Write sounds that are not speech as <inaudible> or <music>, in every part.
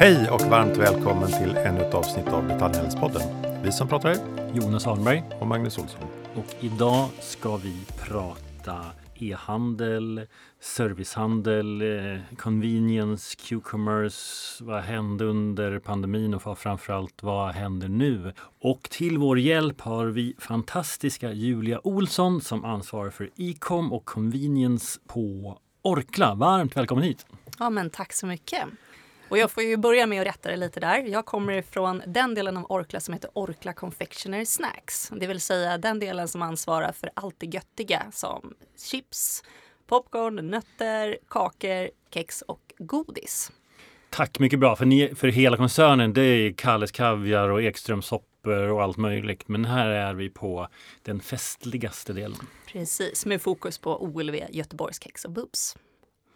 Hej och varmt välkommen till ännu ett avsnitt av Detaljhandelspodden. Vi som pratar är Jonas Arnberg. och Magnus Olsson. Och idag ska vi prata e-handel, servicehandel, eh, convenience, Q-commerce. Vad hände under pandemin och framförallt vad händer nu? Och till vår hjälp har vi fantastiska Julia Olsson som ansvarar för e-com och convenience på Orkla. Varmt välkommen hit! Ja, men tack så mycket. Och jag får ju börja med att rätta dig lite där. Jag kommer ifrån den delen av Orkla som heter Orkla Confectionery Snacks. Det vill säga den delen som ansvarar för allt det göttiga som chips, popcorn, nötter, kakor, kex och godis. Tack, mycket bra. För, ni, för hela koncernen det är Kalles Kaviar och Ekströms soppor och allt möjligt. Men här är vi på den festligaste delen. Precis, med fokus på OLV, Göteborgs kex och bubs.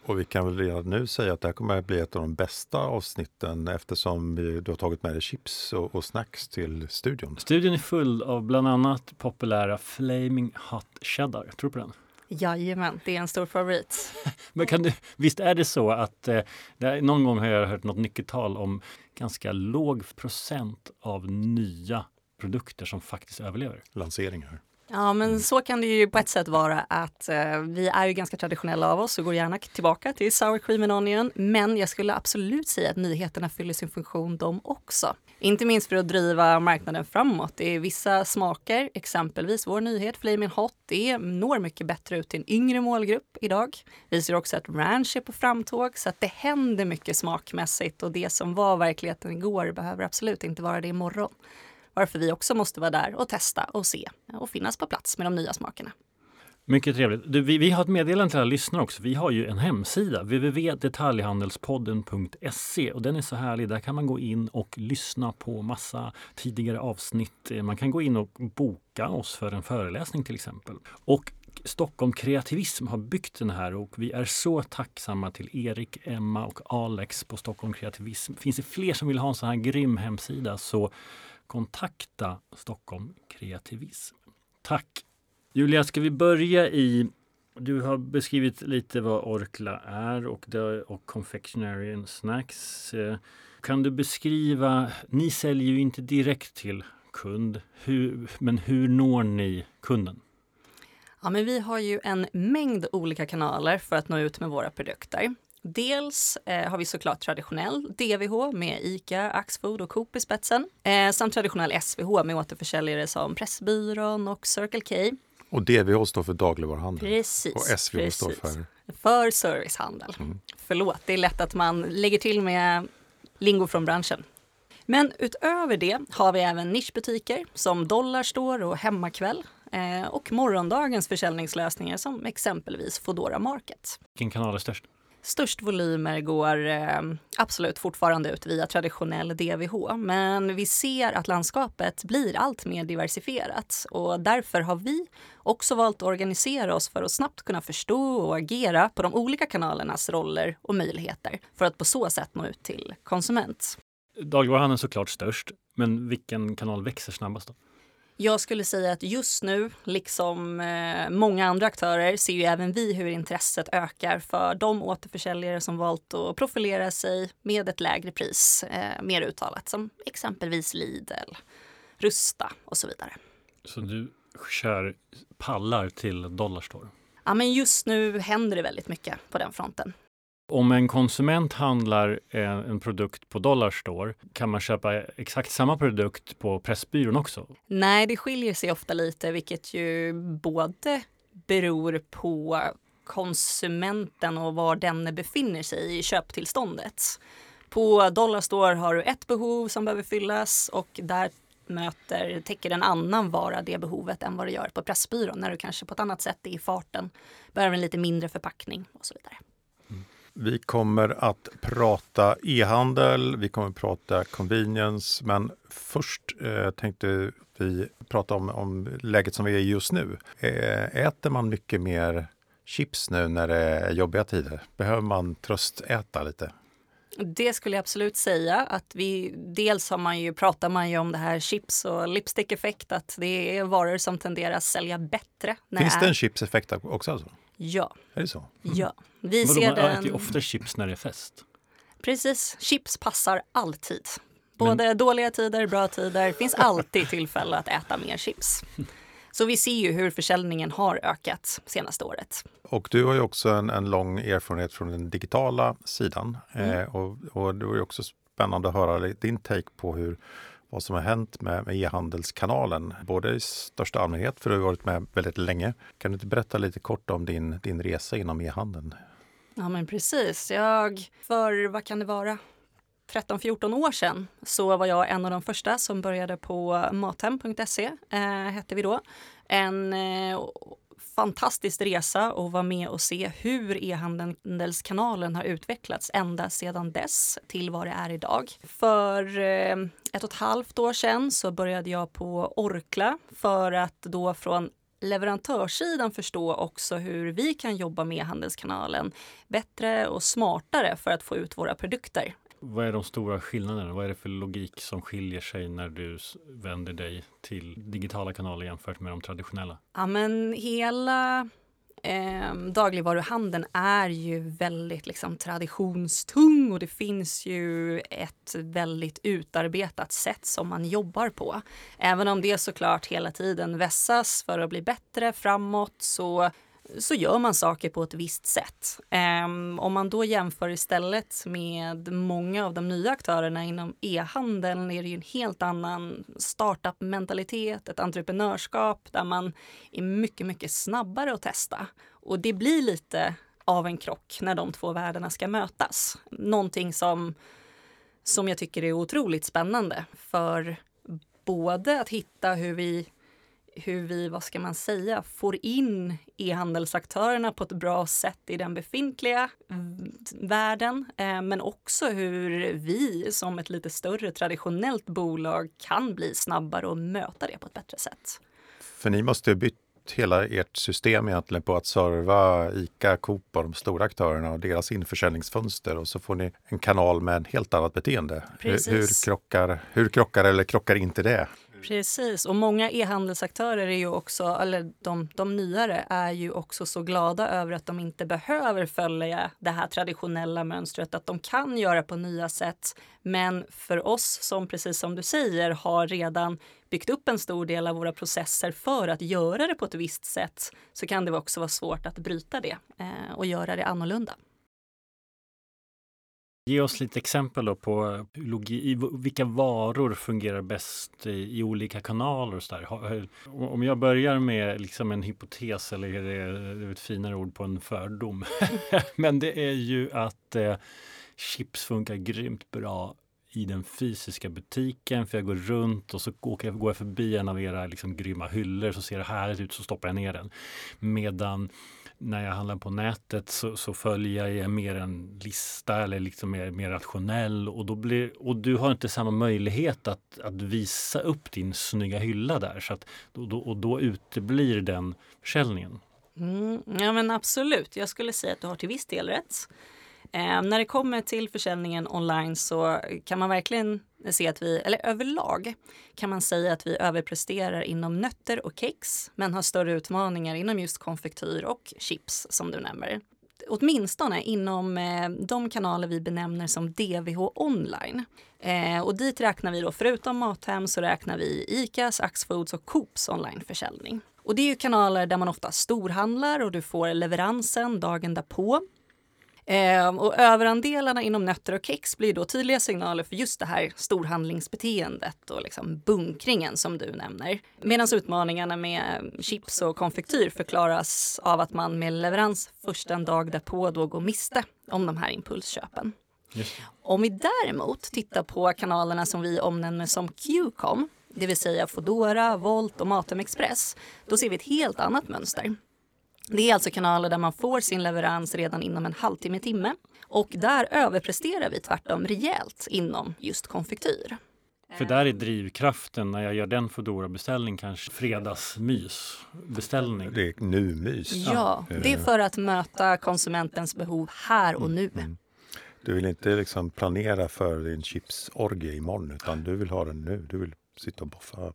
Och vi kan väl redan nu säga att det här kommer att bli ett av de bästa avsnitten eftersom vi, du har tagit med dig chips och, och snacks till studion. Studion är full av bland annat populära Flaming Hot Cheddar. Tror du på den? Jajamän, det är en stor favorit. <laughs> Men kan du, visst är det så att eh, någon gång har jag hört något nyckeltal om ganska låg procent av nya produkter som faktiskt överlever? Lanseringar. Ja, men så kan det ju på ett sätt vara att eh, vi är ju ganska traditionella av oss och går gärna tillbaka till sour cream and onion. Men jag skulle absolut säga att nyheterna fyller sin funktion de också. Inte minst för att driva marknaden framåt. Det är vissa smaker, exempelvis vår nyhet Flaming Hot, det når mycket bättre ut till en yngre målgrupp idag. Vi ser också att ranch är på framtåg så att det händer mycket smakmässigt och det som var verkligheten igår behöver absolut inte vara det imorgon. Varför vi också måste vara där och testa och se och finnas på plats med de nya smakerna. Mycket trevligt. Du, vi, vi har ett meddelande till alla lyssnare också. Vi har ju en hemsida, www.detaljhandelspodden.se och den är så härlig. Där kan man gå in och lyssna på massa tidigare avsnitt. Eh, man kan gå in och boka oss för en föreläsning till exempel. Och Stockholm Kreativism har byggt den här och vi är så tacksamma till Erik, Emma och Alex på Stockholm Kreativism. Finns det fler som vill ha en sån här grym hemsida så kontakta Stockholm Kreativism. Tack! Julia, ska vi börja i... Du har beskrivit lite vad Orkla är och, det, och Confectionery and Snacks. Eh, kan du beskriva... Ni säljer ju inte direkt till kund, hur, men hur når ni kunden? Ja, men vi har ju en mängd olika kanaler för att nå ut med våra produkter. Dels eh, har vi såklart traditionell DVH med ICA, Axfood och Coop i spetsen. Eh, samt traditionell SVH med återförsäljare som Pressbyrån och Circle K. Och DVH står för dagligvaruhandel. Precis. Och SVH precis. står för? För servicehandel. Mm. Förlåt, det är lätt att man lägger till med lingo från branschen. Men utöver det har vi även nischbutiker som Dollarstore och Hemmakväll eh, och morgondagens försäljningslösningar som exempelvis Foodora Market. Vilken kanal är störst? Störst volymer går eh, absolut fortfarande ut via traditionell DVH, men vi ser att landskapet blir allt mer diversifierat och därför har vi också valt att organisera oss för att snabbt kunna förstå och agera på de olika kanalernas roller och möjligheter för att på så sätt nå ut till konsument. Dagligvaruhandeln är såklart störst, men vilken kanal växer snabbast? Då? Jag skulle säga att just nu, liksom eh, många andra aktörer, ser ju även vi hur intresset ökar för de återförsäljare som valt att profilera sig med ett lägre pris, eh, mer uttalat, som exempelvis Lidl, Rusta och så vidare. Så du kör pallar till Dollarstore? Ja, men just nu händer det väldigt mycket på den fronten. Om en konsument handlar eh, en produkt på Dollarstore, kan man köpa exakt samma produkt på Pressbyrån också? Nej, det skiljer sig ofta lite, vilket ju både beror på konsumenten och var den befinner sig i köptillståndet. På Dollarstore har du ett behov som behöver fyllas och där möter, täcker en annan vara det behovet än vad det gör på Pressbyrån när du kanske på ett annat sätt är i farten, behöver en lite mindre förpackning och så vidare. Vi kommer att prata e-handel, vi kommer att prata convenience, men först eh, tänkte vi prata om, om läget som vi är i just nu. Eh, äter man mycket mer chips nu när det är jobbiga tider? Behöver man tröstäta lite? Det skulle jag absolut säga. Att vi, dels har man ju, pratar man ju om det här chips och lipstick-effekt, att det är varor som tenderar att sälja bättre. Finns det en chips-effekt också? Alltså? Ja. Är det så? Ja. Vi Vadå, ser man den... äter ju ofta chips när det är fest. Precis, chips passar alltid. Både Men... dåliga tider, bra tider, finns alltid tillfälle att äta mer chips. Så vi ser ju hur försäljningen har ökat senaste året. Och du har ju också en, en lång erfarenhet från den digitala sidan. Mm. Eh, och, och det var ju också spännande att höra din take på hur vad som har hänt med, med e-handelskanalen, både i största allmänhet, för du har varit med väldigt länge. Kan du inte berätta lite kort om din, din resa inom e-handeln? Ja, men precis. Jag, för vad kan det vara, 13-14 år sedan så var jag en av de första som började på mathem.se, eh, hette vi då. En eh, fantastisk resa och vara med och se hur e-handelskanalen har utvecklats ända sedan dess till vad det är idag. För eh, ett och ett halvt år sedan så började jag på Orkla för att då från leverantörssidan förstå också hur vi kan jobba med handelskanalen bättre och smartare för att få ut våra produkter. Vad är de stora skillnaderna? Vad är det för logik som skiljer sig när du vänder dig till digitala kanaler jämfört med de traditionella? Ja, men hela eh, dagligvaruhandeln är ju väldigt liksom, traditionstung och det finns ju ett väldigt utarbetat sätt som man jobbar på. Även om det såklart hela tiden vässas för att bli bättre framåt så så gör man saker på ett visst sätt. Um, om man då jämför istället med många av de nya aktörerna inom e-handeln är det ju en helt annan startup-mentalitet, ett entreprenörskap där man är mycket, mycket snabbare att testa. Och det blir lite av en krock när de två världarna ska mötas. Någonting som, som jag tycker är otroligt spännande för både att hitta hur vi hur vi, vad ska man säga, får in e-handelsaktörerna på ett bra sätt i den befintliga världen. Eh, men också hur vi som ett lite större traditionellt bolag kan bli snabbare och möta det på ett bättre sätt. För ni måste ha bytt hela ert system egentligen på att serva ICA, Coop och de stora aktörerna och deras införsäljningsfönster och så får ni en kanal med en helt annat beteende. Hur, hur, krockar, hur krockar eller krockar inte det? Precis, och många e-handelsaktörer är ju också, eller de, de nyare, är ju också så glada över att de inte behöver följa det här traditionella mönstret, att de kan göra på nya sätt. Men för oss som, precis som du säger, har redan byggt upp en stor del av våra processer för att göra det på ett visst sätt, så kan det också vara svårt att bryta det eh, och göra det annorlunda. Ge oss lite exempel på eh, logi, vilka varor fungerar bäst i, i olika kanaler. Och så där. Eh, om jag börjar med liksom en hypotes eller är det, det är ett finare ord på en fördom. <laughs> Men det är ju att eh, chips funkar grymt bra i den fysiska butiken för jag går runt och så går jag, går jag förbi en av era liksom grymma hyllor så ser det härligt ut så stoppar jag ner den. Medan när jag handlar på nätet så, så följer jag mer en lista eller liksom är mer rationell och, då blir, och du har inte samma möjlighet att, att visa upp din snygga hylla där så att, då, och då uteblir den försäljningen. Mm, ja men absolut, jag skulle säga att du har till viss del rätt. Eh, när det kommer till försäljningen online så kan man verkligen se att vi, eller överlag kan man säga att vi överpresterar inom nötter och kex men har större utmaningar inom just konfektyr och chips som du nämner. Åtminstone inom eh, de kanaler vi benämner som DVH online. Eh, och dit räknar vi då, förutom Mathem, så räknar vi ICAs, Axfoods och Coops onlineförsäljning. Och det är ju kanaler där man ofta storhandlar och du får leveransen dagen därpå. Eh, och överandelarna inom nötter och kex blir då tydliga signaler för just det här storhandlingsbeteendet och liksom bunkringen som du nämner. Medan utmaningarna med chips och konfektyr förklaras av att man med leverans först en dag därpå då går miste om de här impulsköpen. Yes. Om vi däremot tittar på kanalerna som vi omnämner som Qcom, det vill säga Fodora, Volt och Matem Express, då ser vi ett helt annat mönster. Det är alltså kanaler där man får sin leverans redan inom en halvtimme, timme. Och där överpresterar vi tvärtom rejält inom just konfektyr. För där är drivkraften när jag gör den Foodora-beställning kanske fredagsmysbeställning. Det är nu-mys. Ja, det är för att möta konsumentens behov här och nu. Mm. Du vill inte liksom planera för din chipsorgie imorgon utan du vill ha den nu. Du vill sitta och boffa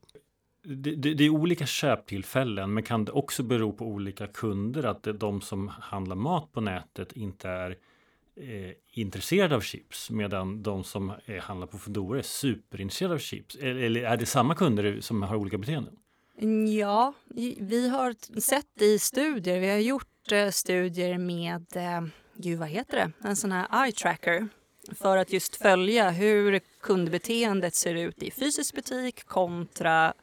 det, det, det, är olika köptillfällen, men kan det också bero på olika kunder? Att det, de som handlar mat på nätet inte är eh, intresserade av chips medan de som är, handlar på Foodora är superintresserade av chips? Eller, eller är det samma kunder som har olika beteenden? Ja, vi har sett i studier, vi har gjort eh, studier med, eh, gud vad heter det, en sån här eye tracker för att just följa hur kundbeteendet ser ut i fysisk butik kontra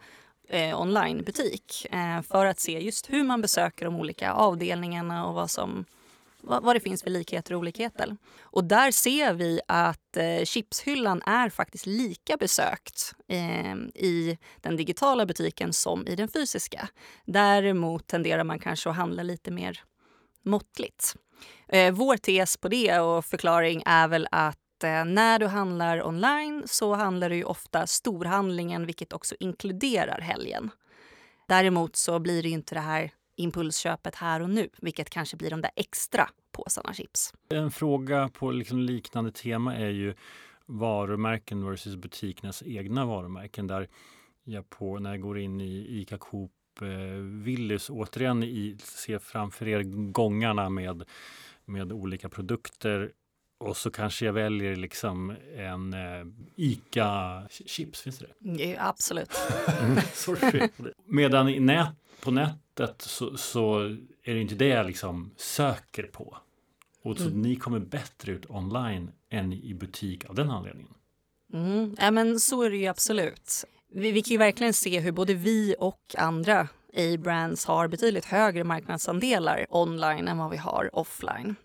eh, onlinebutik eh, för att se just hur man besöker de olika avdelningarna och vad som vad, vad det finns för likheter och olikheter. Och där ser vi att eh, chipshyllan är faktiskt lika besökt eh, i den digitala butiken som i den fysiska. Däremot tenderar man kanske att handla lite mer måttligt. Eh, vår tes på det och förklaring är väl att eh, när du handlar online så handlar du ju ofta storhandlingen vilket också inkluderar helgen. Däremot så blir det inte det här impulsköpet här och nu, vilket kanske blir de där extra påsarna chips. En fråga på liksom liknande tema är ju varumärken versus butikernas egna varumärken. Där jag på, när jag går in i ICA Coop eh, Willys återigen i, ser framför er gångarna med, med olika produkter och så kanske jag väljer liksom en eh, ICA-chips, finns det det? Ja, absolut. <laughs> Sorry. Medan i nät, på nätet så, så, är det inte det jag liksom söker på. Och så mm. ni kommer bättre ut online än i butik av den anledningen. Mm. Ja, men så är det ju absolut. Vi, vi kan ju verkligen se hur både vi och andra A-brands har betydligt högre marknadsandelar online än vad vi har offline.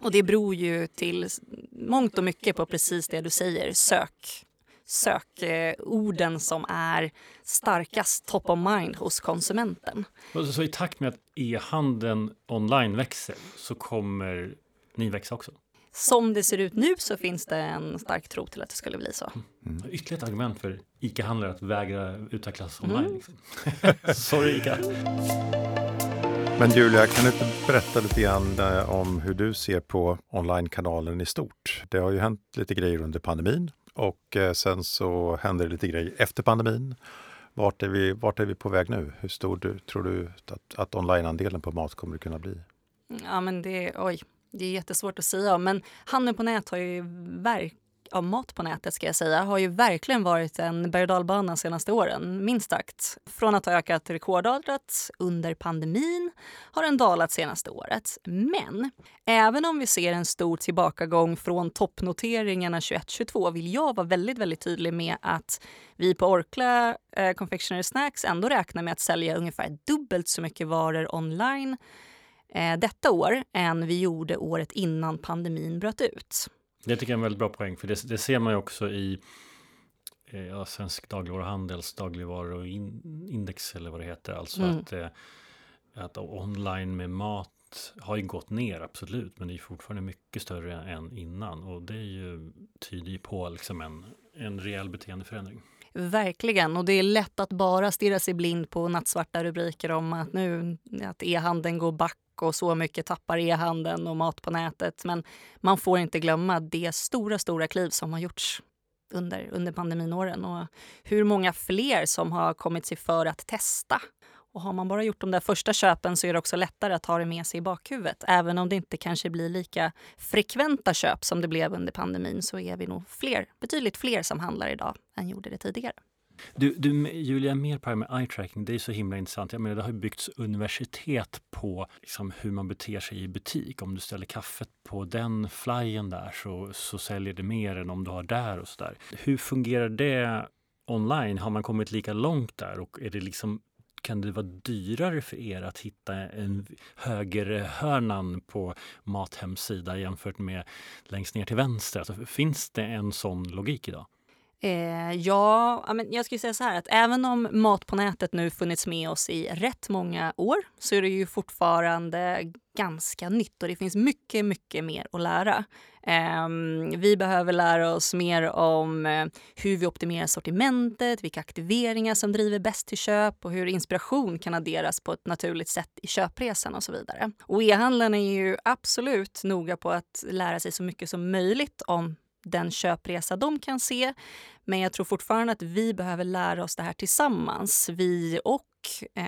Och det beror ju till mångt och mycket på precis det du säger, sök. Sökorden som är starkast top of mind hos konsumenten. Så, i takt med att e-handeln online växer så kommer ni växa också? Som det ser ut nu så finns det en stark tro till att det skulle bli så. Mm. Ytterligare ett argument för ICA-handlare att vägra utvecklas online. Mm. Liksom. <laughs> Sorry ICA. Men Julia, kan du inte berätta lite grann eh, om hur du ser på onlinekanalen i stort? Det har ju hänt lite grejer under pandemin och eh, sen så händer det lite grejer efter pandemin. Vart är vi, vart är vi på väg nu? Hur stor du, tror du att, att onlineandelen på mat kommer att kunna bli? Ja, men det, oj, det är jättesvårt att säga men handeln på nät har ju verkligen av mat på nätet ska jag säga har ju verkligen varit en berg och dalbana de senaste åren, minst sagt. Från att ha ökat rekordartat under pandemin har den dalat senaste året. Men även om vi ser en stor tillbakagång från toppnoteringarna 21-22 vill jag vara väldigt, väldigt tydlig med att vi på Orkla eh, Confectionery Snacks ändå räknar med att sälja ungefär dubbelt så mycket varor online eh, detta år än vi gjorde året innan pandemin bröt ut. Det tycker jag är en väldigt bra poäng, för det, det ser man ju också i eh, ja, Svensk dagligvaruhandels dagligvaruindex eller vad det heter. Alltså mm. att, eh, att online med mat har ju gått ner, absolut, men det är fortfarande mycket större än innan och det är ju, tyder ju på liksom en, en rejäl beteendeförändring. Verkligen, och det är lätt att bara stirra sig blind på nattsvarta rubriker om att nu att e-handeln går back och så mycket tappar e-handeln och mat på nätet. Men man får inte glömma det stora, stora kliv som har gjorts under, under pandeminåren och hur många fler som har kommit sig för att testa. Och har man bara gjort de där första köpen så är det också lättare att ha det med sig i bakhuvudet. Även om det inte kanske blir lika frekventa köp som det blev under pandemin så är vi nog fler, betydligt fler som handlar idag än gjorde det tidigare. Du, du Julia, mer på det här med eye tracking, det är så himla intressant. Jag menar, det har byggts universitet på liksom, hur man beter sig i butik. Om du ställer kaffet på den flyen där så, så säljer det mer än om du har där och så där. Hur fungerar det online? Har man kommit lika långt där och är det liksom kan det vara dyrare för er att hitta en högerhörnan på Mathems sida jämfört med längst ner till vänster? Alltså, finns det en sån logik idag? Eh, ja, jag skulle säga så här att även om mat på nätet nu funnits med oss i rätt många år så är det ju fortfarande ganska nytt och det finns mycket, mycket mer att lära. Eh, vi behöver lära oss mer om eh, hur vi optimerar sortimentet, vilka aktiveringar som driver bäst till köp och hur inspiration kan adderas på ett naturligt sätt i köpresan och så vidare. Och e-handeln är ju absolut noga på att lära sig så mycket som möjligt om den köpresa de kan se. Men jag tror fortfarande att vi behöver lära oss det här tillsammans, vi och eh,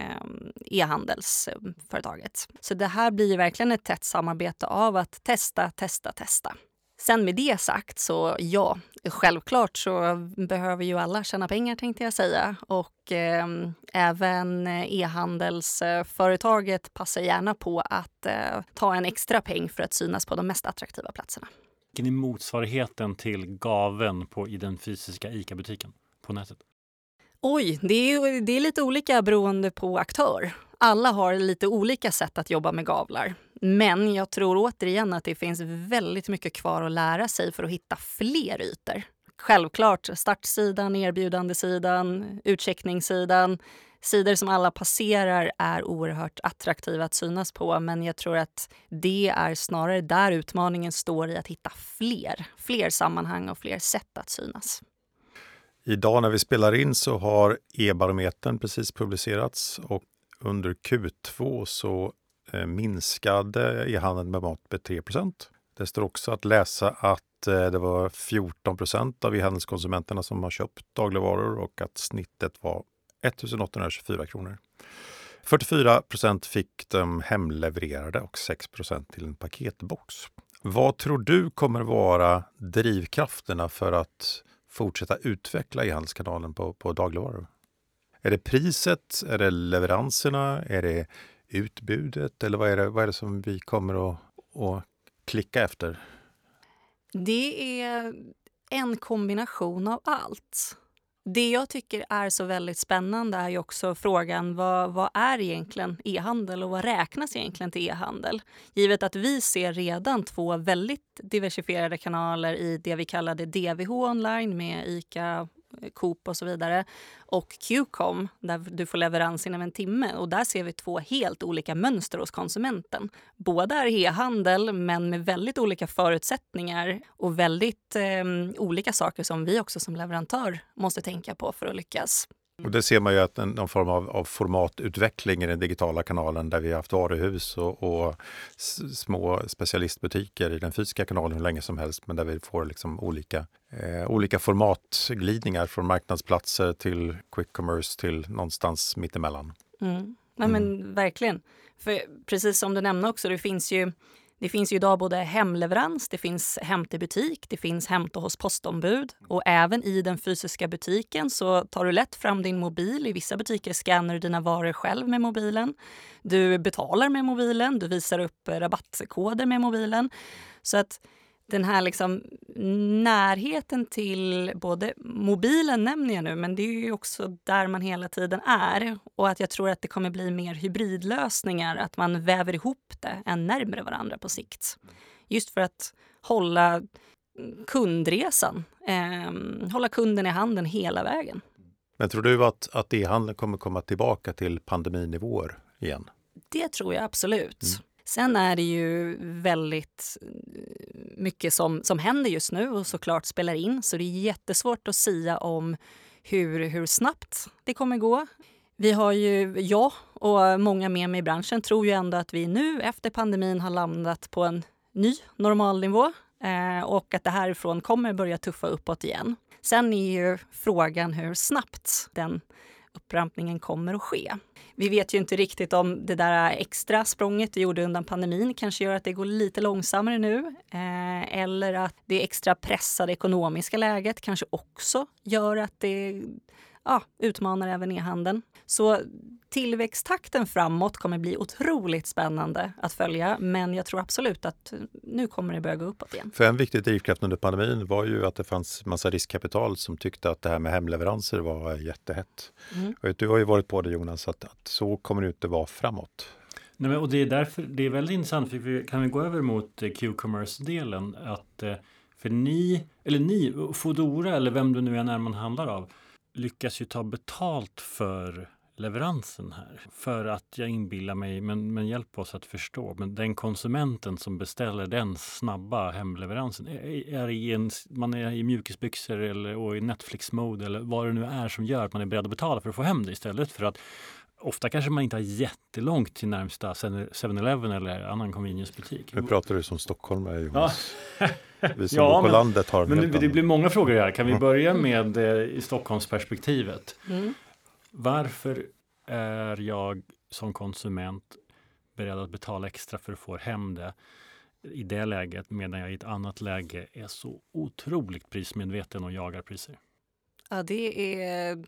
e-handelsföretaget. Så det här blir verkligen ett tätt samarbete av att testa, testa, testa. Sen med det sagt så ja, självklart så behöver ju alla tjäna pengar tänkte jag säga. Och eh, även e-handelsföretaget passar gärna på att eh, ta en extra peng för att synas på de mest attraktiva platserna. Vilken är motsvarigheten till gaven på, i den fysiska ICA-butiken på nätet? Oj, det är, det är lite olika beroende på aktör. Alla har lite olika sätt att jobba med gavlar. Men jag tror återigen att det finns väldigt mycket kvar att lära sig för att hitta fler ytor. Självklart startsidan, erbjudandesidan, utcheckningssidan. Sidor som alla passerar är oerhört attraktiva att synas på men jag tror att det är snarare där utmaningen står i att hitta fler, fler sammanhang och fler sätt att synas. Idag när vi spelar in så har e-barometern precis publicerats och under Q2 så eh, minskade e-handeln med mat med 3% Det står också att läsa att eh, det var 14% av e-handelskonsumenterna som har köpt dagligvaror och att snittet var 1824 kronor. 44 procent fick de hemlevererade och 6 procent till en paketbox. Vad tror du kommer vara drivkrafterna för att fortsätta utveckla e-handelskanalen på, på dagligvaror? Är det priset? Är det leveranserna? Är det utbudet? Eller vad är det, vad är det som vi kommer att, att klicka efter? Det är en kombination av allt. Det jag tycker är så väldigt spännande är ju också frågan vad, vad är egentligen e-handel och vad räknas egentligen till e-handel? Givet att vi ser redan två väldigt diversifierade kanaler i det vi kallade DVH online med ICA, Coop och så vidare. Och Qcom, där du får leverans inom en timme. Och där ser vi två helt olika mönster hos konsumenten. Båda är e-handel, men med väldigt olika förutsättningar och väldigt eh, olika saker som vi också som leverantör måste tänka på för att lyckas. Och det ser man ju att en, någon form av, av, formatutveckling i den digitala kanalen där vi har haft varuhus och, och små specialistbutiker i den fysiska kanalen hur länge som helst men där vi får liksom olika, eh, olika formatglidningar från marknadsplatser till quick commerce till någonstans mittemellan. Mm. Ja, men mm. Verkligen. För precis som du nämnde också, det finns ju det finns ju idag både hemleverans, det finns hämta i butik, det finns hämta hos postombud och även i den fysiska butiken så tar du lätt fram din mobil. I vissa butiker scannar du dina varor själv med mobilen. Du betalar med mobilen, du visar upp rabattkoder med mobilen. Så att den här liksom närheten till både mobilen nämner jag nu, men det är ju också där man hela tiden är. Och att jag tror att det kommer bli mer hybridlösningar, att man väver ihop det än närmare varandra på sikt. Just för att hålla kundresan, eh, hålla kunden i handen hela vägen. Men tror du att, att e-handeln kommer komma tillbaka till pandeminivåer igen? Det tror jag absolut. Mm. Sen är det ju väldigt eh, mycket som, som händer just nu och såklart spelar in. Så det är jättesvårt att säga om hur, hur snabbt det kommer gå. Vi har ju, jag och många med mig i branschen tror ju ändå att vi nu efter pandemin har landat på en ny normalnivå eh, och att det härifrån kommer börja tuffa uppåt igen. Sen är ju frågan hur snabbt den upprampningen kommer att ske. Vi vet ju inte riktigt om det där extra språnget du gjorde undan pandemin kanske gör att det går lite långsammare nu. Eh, eller att det extra pressade ekonomiska läget kanske också gör att det ja, utmanar även e-handeln. Så tillväxttakten framåt kommer bli otroligt spännande att följa. Men jag tror absolut att nu kommer det börja gå uppåt igen. För en viktig drivkraft under pandemin var ju att det fanns massa riskkapital som tyckte att det här med hemleveranser var jättehett. Mm. Du har ju varit på det Jonas, att, att så kommer det inte vara framåt. Nej, men, och det är därför det är väldigt intressant, för vi kan vi gå över mot eh, Q-commerce-delen. Att, eh, för ni, eller ni, Fodora eller vem du nu än är man handlar av, lyckas ju ta betalt för leveransen här. För att jag inbillar mig, men, men hjälp oss att förstå, men den konsumenten som beställer den snabba hemleveransen är, är i en, man är i mjukisbyxor eller och i Netflix-mode eller vad det nu är som gör att man är beredd att betala för att få hem det istället för att Ofta kanske man inte har jättelångt till närmsta 7-Eleven eller annan convenience-butik. Nu pratar du som stockholmare Jonas. Ja. <laughs> Vi som Ja, bor på men- landet har en Men det, det blir många frågor här. Kan vi börja med eh, i Stockholmsperspektivet? Mm. Varför är jag som konsument beredd att betala extra för att få hem det i det läget medan jag i ett annat läge är så otroligt prismedveten och jagar priser? Ja, det är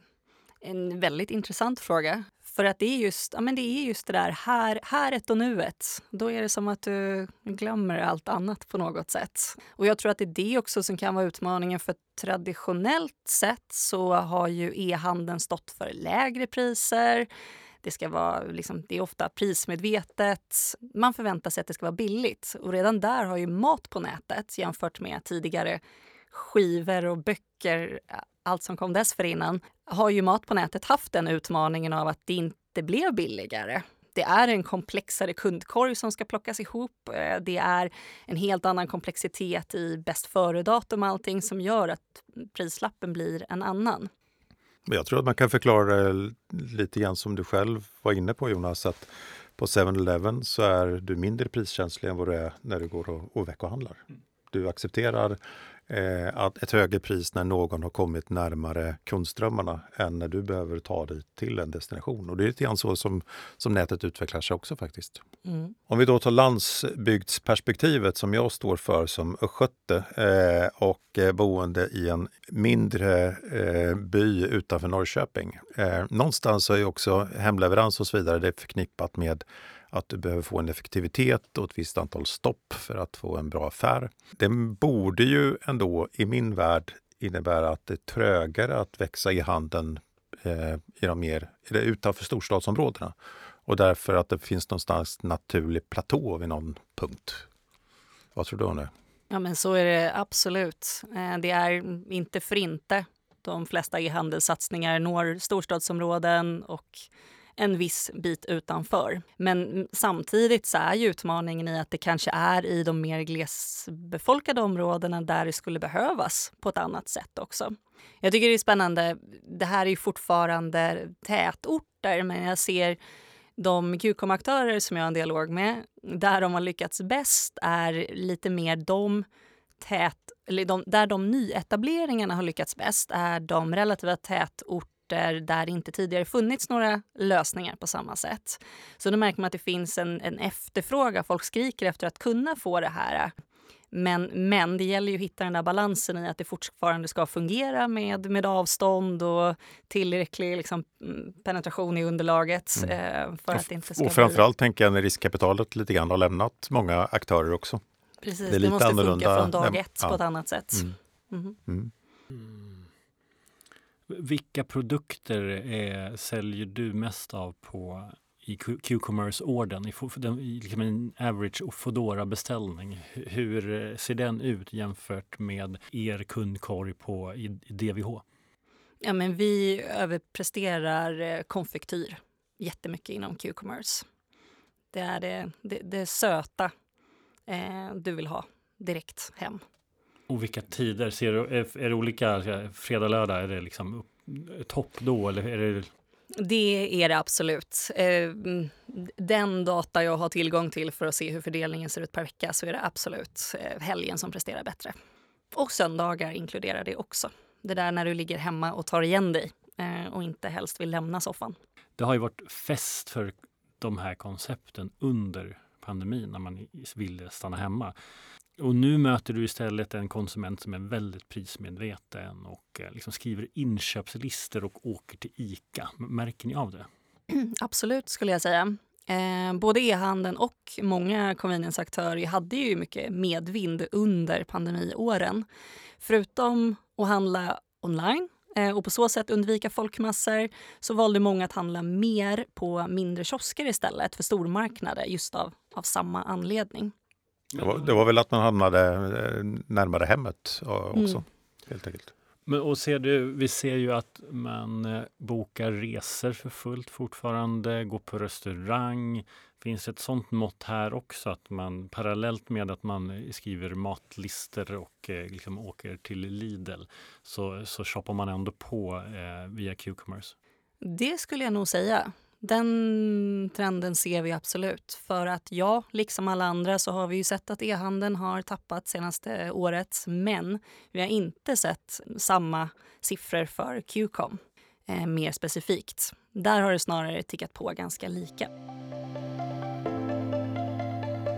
en väldigt intressant fråga. För att det är just, ja, men det, är just det där här, häret och nuet. Då är det som att du glömmer allt annat på något sätt. Och jag tror att det är det också som kan vara utmaningen. För traditionellt sett så har ju e-handeln stått för lägre priser. Det, ska vara, liksom, det är ofta prismedvetet. Man förväntar sig att det ska vara billigt. Och redan där har ju mat på nätet jämfört med tidigare skivor och böcker, allt som kom dessförinnan, har ju mat på nätet haft den utmaningen av att det inte blev billigare. Det är en komplexare kundkorg som ska plockas ihop. Eh, Det är en helt annan komplexitet i bäst före-datum och allting som gör att prislappen blir en annan. Jag tror att man kan förklara det lite grann som du själv var inne på Jonas, att på 7-Eleven så är du mindre priskänslig än vad du är när du går och, och veckohandlar. Du accepterar att ett högre pris när någon har kommit närmare kundströmmarna än när du behöver ta dig till en destination. Och det är lite grann så som, som nätet utvecklar sig också faktiskt. Mm. Om vi då tar landsbygdsperspektivet som jag står för som östgöte eh, och eh, boende i en mindre eh, by utanför Norrköping. Eh, någonstans så är också hemleverans och så vidare det förknippat med att du behöver få en effektivitet och ett visst antal stopp för att få en bra affär. Det borde ju ändå i min värld innebära att det är trögare att växa i handeln eh, i de mer, eller utanför storstadsområdena. Och därför att det finns någonstans naturlig platå vid någon punkt. Vad tror du om det? Ja, men så är det absolut. Eh, det är inte för inte de flesta e-handelssatsningar når storstadsområden och en viss bit utanför. Men samtidigt så är ju utmaningen i att det kanske är i de mer glesbefolkade områdena där det skulle behövas på ett annat sätt också. Jag tycker det är spännande. Det här är ju fortfarande tätorter, men jag ser de Qcom-aktörer som jag har en dialog med, där de har lyckats bäst är lite mer de tät, eller de, där de nyetableringarna har lyckats bäst är de relativa tätorter där det inte tidigare funnits några lösningar på samma sätt. Så då märker man att det finns en, en efterfrågan, folk skriker efter att kunna få det här. Men, men det gäller ju att hitta den där balansen i att det fortfarande ska fungera med, med avstånd och tillräcklig liksom, mm, penetration i underlaget. Eh, för att det inte ska Och framförallt tänker jag när riskkapitalet lite grann har lämnat många aktörer också. bli... Precis, det är det, måste funka annorlunda. från dag ett ja. på ett annat sätt. Mm. Mhm. Mm. Vilka produkter är, säljer du mest av på i Q-commerce-ordern? I, i liksom en average Foodora-beställning. Hur eh, ser den ut jämfört med er kundkorg på i, i DVH? Ja, men vi överpresterar eh, konfektyr jättemycket inom Q-commerce. Det är det, det, det söta eh, du vill ha direkt hem. Och vilka tider? Ser du, är, det olika? Fredag, lördag, är det liksom topp då? Eller är det, Det är det absolut. Eh, Den data jag har tillgång till för att se hur fördelningen ser ut per vecka så är det absolut eh, helgen som presterar bättre. Och söndagar inkluderar det också. Det där när du ligger hemma och tar igen dig eh, och inte helst vill lämna soffan. det har ju varit fest för de här koncepten under pandemin när man ville stanna hemma. Och nu möter du istället en konsument som är väldigt prismedveten och eh, liksom skriver inköpslistor och åker till ICA. Märker ni av det? <clears throat> Absolut, skulle jag säga. Eh, både e-handeln och många convenience-aktörer hade ju mycket medvind under pandemiåren. Förutom att handla online eh, och på så sätt undvika folkmassor så valde många att handla mer på mindre kiosker istället för stormarknader just av, av samma anledning. Det, var, det var väl att man hamnade eh, närmare hemmet eh, också. Mm. Helt enkelt. Men, och ser du, vi ser ju att man eh, bokar resor för fullt fortfarande, går på restaurang. Finns ett sånt mått här också att man parallellt med att man eh, skriver matlistor och eh, liksom åker till Lidl så, så shoppar man ändå på eh, via Q-commerce. Det skulle jag nog säga den trenden ser vi absolut. För att ja, liksom alla andra så har vi ju sett att e-handeln har tappat senaste eh, året. Men vi har inte sett samma siffror för Qcom eh, mer specifikt. Där har det snarare tickat på ganska lika.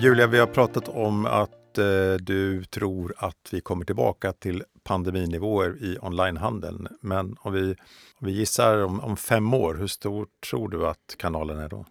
Julia, vi har pratat om att eh, du tror att vi kommer tillbaka till pandeminivåer i onlinehandeln. Men om vi, om vi gissar om, om fem år, hur stor tror du att kanalen är då?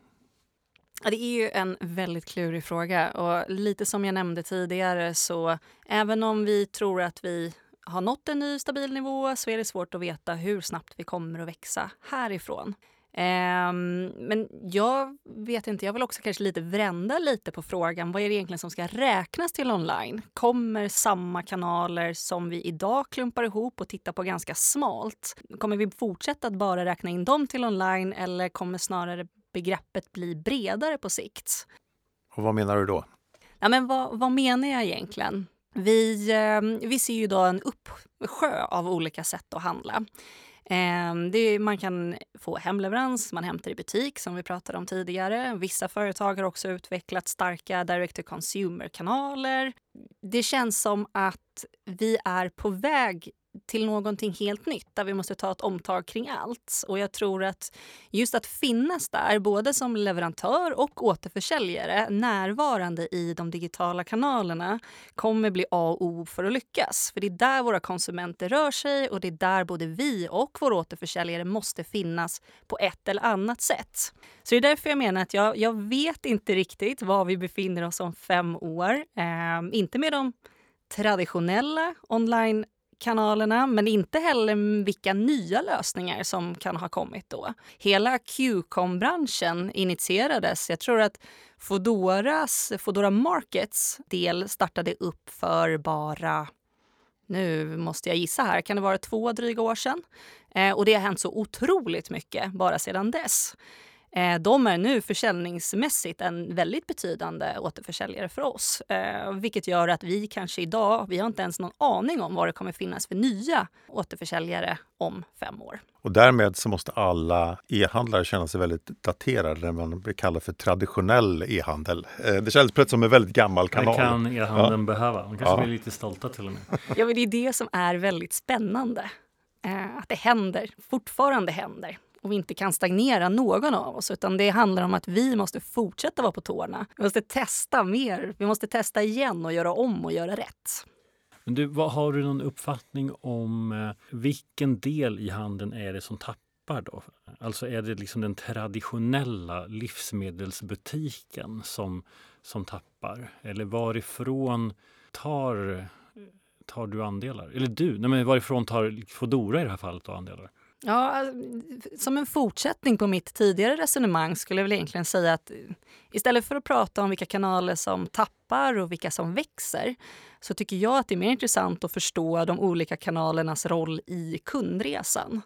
Ja, det är ju en väldigt klurig fråga och lite som jag nämnde tidigare så även om vi tror att vi har nått en ny stabil nivå så är det svårt att veta hur snabbt vi kommer att växa härifrån. Um, men jag vet inte, jag vill också kanske lite vända lite på frågan. Vad är det egentligen som ska räknas till online? Kommer samma kanaler som vi idag klumpar ihop och tittar på ganska smalt, kommer vi fortsätta att bara räkna in dem till online eller kommer snarare begreppet bli bredare på sikt? Och vad menar du då? Ja, men vad, vad menar jag egentligen? Vi, eh, vi ser ju idag en uppsjö av olika sätt att handla. Ehm, är, man kan få hemleverans, man hämtar i butik som vi pratade om tidigare. Vissa företag har också utvecklat starka direct to consumer-kanaler. Det känns som att vi är på väg till någonting helt nytt där vi måste ta ett omtag kring allt. Och jag tror att just att finnas där, både som leverantör och återförsäljare närvarande i de digitala kanalerna kommer bli A och O för att lyckas. För det är där våra konsumenter rör sig och det är där både vi och vår återförsäljare måste finnas på ett eller annat sätt. Så det är därför jag menar att jag, jag vet inte riktigt var vi befinner oss om fem år. Eh, inte med de traditionella online kanalerna men inte heller vilka nya lösningar som kan ha kommit då. Hela Qcom-branschen initierades, jag tror att Fodoras, Fodora Markets del startade upp för bara nu måste jag gissa här, kan det vara två dryga år sedan? Eh, och det har hänt så otroligt mycket bara sedan dess. Eh, de är nu försäljningsmässigt en väldigt betydande återförsäljare för oss. Eh, vilket gör att vi kanske idag, vi har inte ens någon aning om vad det kommer finnas för nya återförsäljare om fem år. Och därmed så måste alla e-handlare känna sig väldigt daterade när man blir kallad för traditionell e-handel. Eh, det känns plötsligt som en väldigt gammal kanal. Det kan e-handeln ja. behöva. De kanske ja. blir lite stolta till och med. Ja, men det är det som är väldigt spännande. Att det händer, fortfarande händer och vi inte kan stagnera någon av oss. Utan det handlar om att vi måste fortsätta vara på tårna. Vi måste testa mer. Vi måste testa igen och göra om och göra rätt. Men du, vad, har du någon uppfattning om eh, vilken del i handeln är det som tappar då? Alltså är det liksom den traditionella livsmedelsbutiken som, som tappar? Eller varifrån tar, tar du andelar? Eller du, nej men varifrån tar Foodora i det här fallet då andelar? Ja, som en fortsättning på mitt tidigare resonemang skulle jag väl egentligen säga att eh, istället för att prata om vilka kanaler som tappar och vilka som växer så tycker jag att det är mer intressant att förstå de olika kanalernas roll i kundresan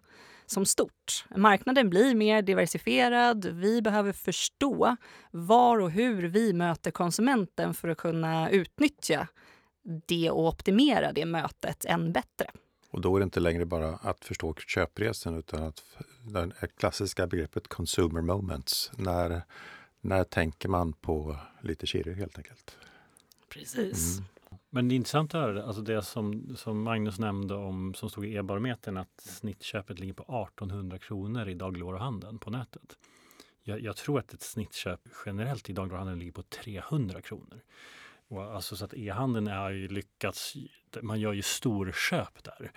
som stort. Marknaden blir mer diversifierad. Vi behöver förstå var och hur vi möter konsumenten för att kunna utnyttja det och optimera det mötet än bättre. Och då är det inte längre bara att förstå köpresan utan att det klassiska begreppet consumer moments. När, när tänker man på lite kirre helt enkelt? Precis. Mm. Men det är intressant att höra alltså det som, som Magnus nämnde om som stod i e-barometern att snittköpet ligger på 1800 kronor i dagligvaruhandeln på nätet. Jag, jag, tror att ett snittköp generellt i dagligvaruhandeln ligger på 300 kronor. Och alltså så att e-handeln har ju lyckats, man gör ju storköp där.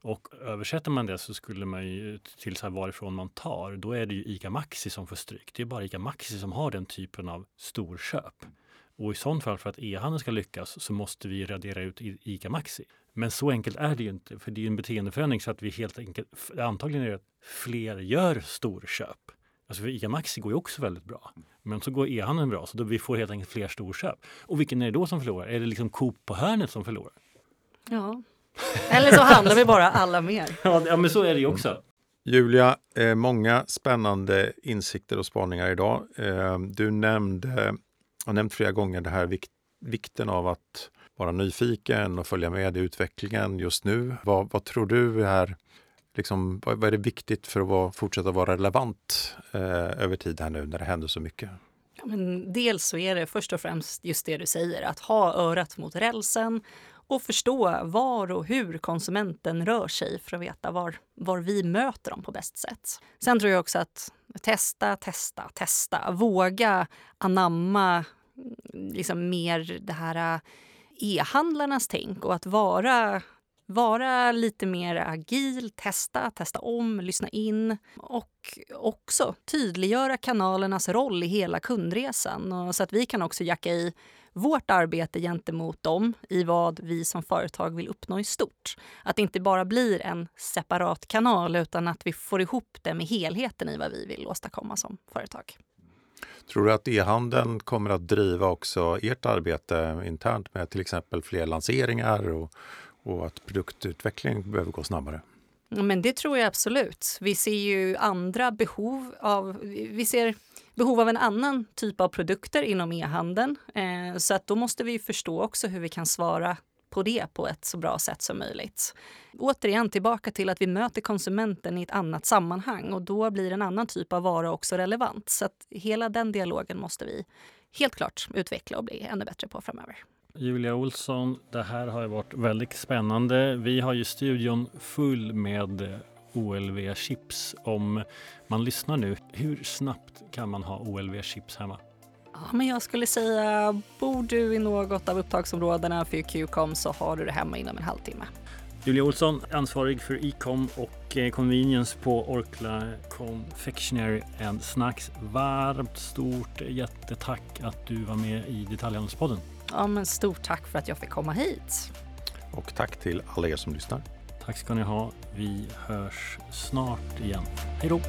Och översätter man det så skulle man ju till så här varifrån man tar, då är det ju ICA Maxi som får stryk. Det är bara ICA Maxi som har den typen av storköp. Och i sånt fall för att e-handeln ska lyckas så måste vi radera ut ICA Maxi. Men så enkelt är det ju inte, för det är en beteendeförändring så att vi helt enkelt, antagligen är det att fler gör storköp. Alltså för ICA Maxi går ju också väldigt bra. Men så går e-handeln bra, så då vi får helt enkelt fler storköp. Och vilken är det då som förlorar? Är det liksom Coop på hörnet som förlorar? Ja, eller så handlar vi bara alla mer. <laughs> ja, men så är det ju också. Julia, eh, många spännande insikter och spaningar idag. Eh, du nämnde, har nämnt flera gånger det här vikten av att vara nyfiken och följa med i utvecklingen just nu. Vad, vad tror du är liksom, vad, vad är det viktigt för att vara, fortsätta vara relevant eh, över tid här nu när det händer så mycket? Ja, men dels så är det först och främst just det du säger, att ha örat mot rälsen och förstå var och hur konsumenten rör sig för att veta var, var vi möter dem på bäst sätt. Sen tror jag också att testa, testa, testa. Våga anamma liksom mer det här eh, e-handlarnas tänk och att vara vara lite mer agil, testa, testa om, lyssna in och också tydliggöra kanalernas roll i hela kundresan och så att vi kan också jacka i vårt arbete gentemot dem i vad vi som företag vill uppnå i stort. Att det inte bara blir en separat kanal utan att vi får ihop det med helheten i vad vi vill åstadkomma som företag. Tror du att e-handeln kommer att driva också ert arbete internt med till exempel fler lanseringar och, och att produktutveckling behöver gå snabbare? Men det tror jag absolut. Vi ser ju andra behov av... Vi ser behov av en annan typ av produkter inom e-handeln. Eh, så att då måste vi förstå också hur vi kan svara på det på ett så bra sätt som möjligt. Återigen tillbaka till att vi möter konsumenten i ett annat sammanhang och då blir en annan typ av vara också relevant. Så att hela den dialogen måste vi helt klart utveckla och bli ännu bättre på framöver. Julia Olsson, det här har varit väldigt spännande. Vi har ju studion full med OLV-chips. Om man lyssnar nu, hur snabbt kan man ha OLV-chips hemma? Ja, men jag skulle säga, bor du i något av upptagsområdena för QCOM så har du det hemma inom en halvtimme. Julia Olsson, ansvarig för e-com och eh, convenience på Orkla Confectionery and Snacks. Varmt stort jättetack att du var med i Detaljhandelspodden. Ja, men stort tack för att jag fick komma hit. Och tack till alla er som lyssnar. Tack ska ni ha. Vi hörs snart igen. Hej då!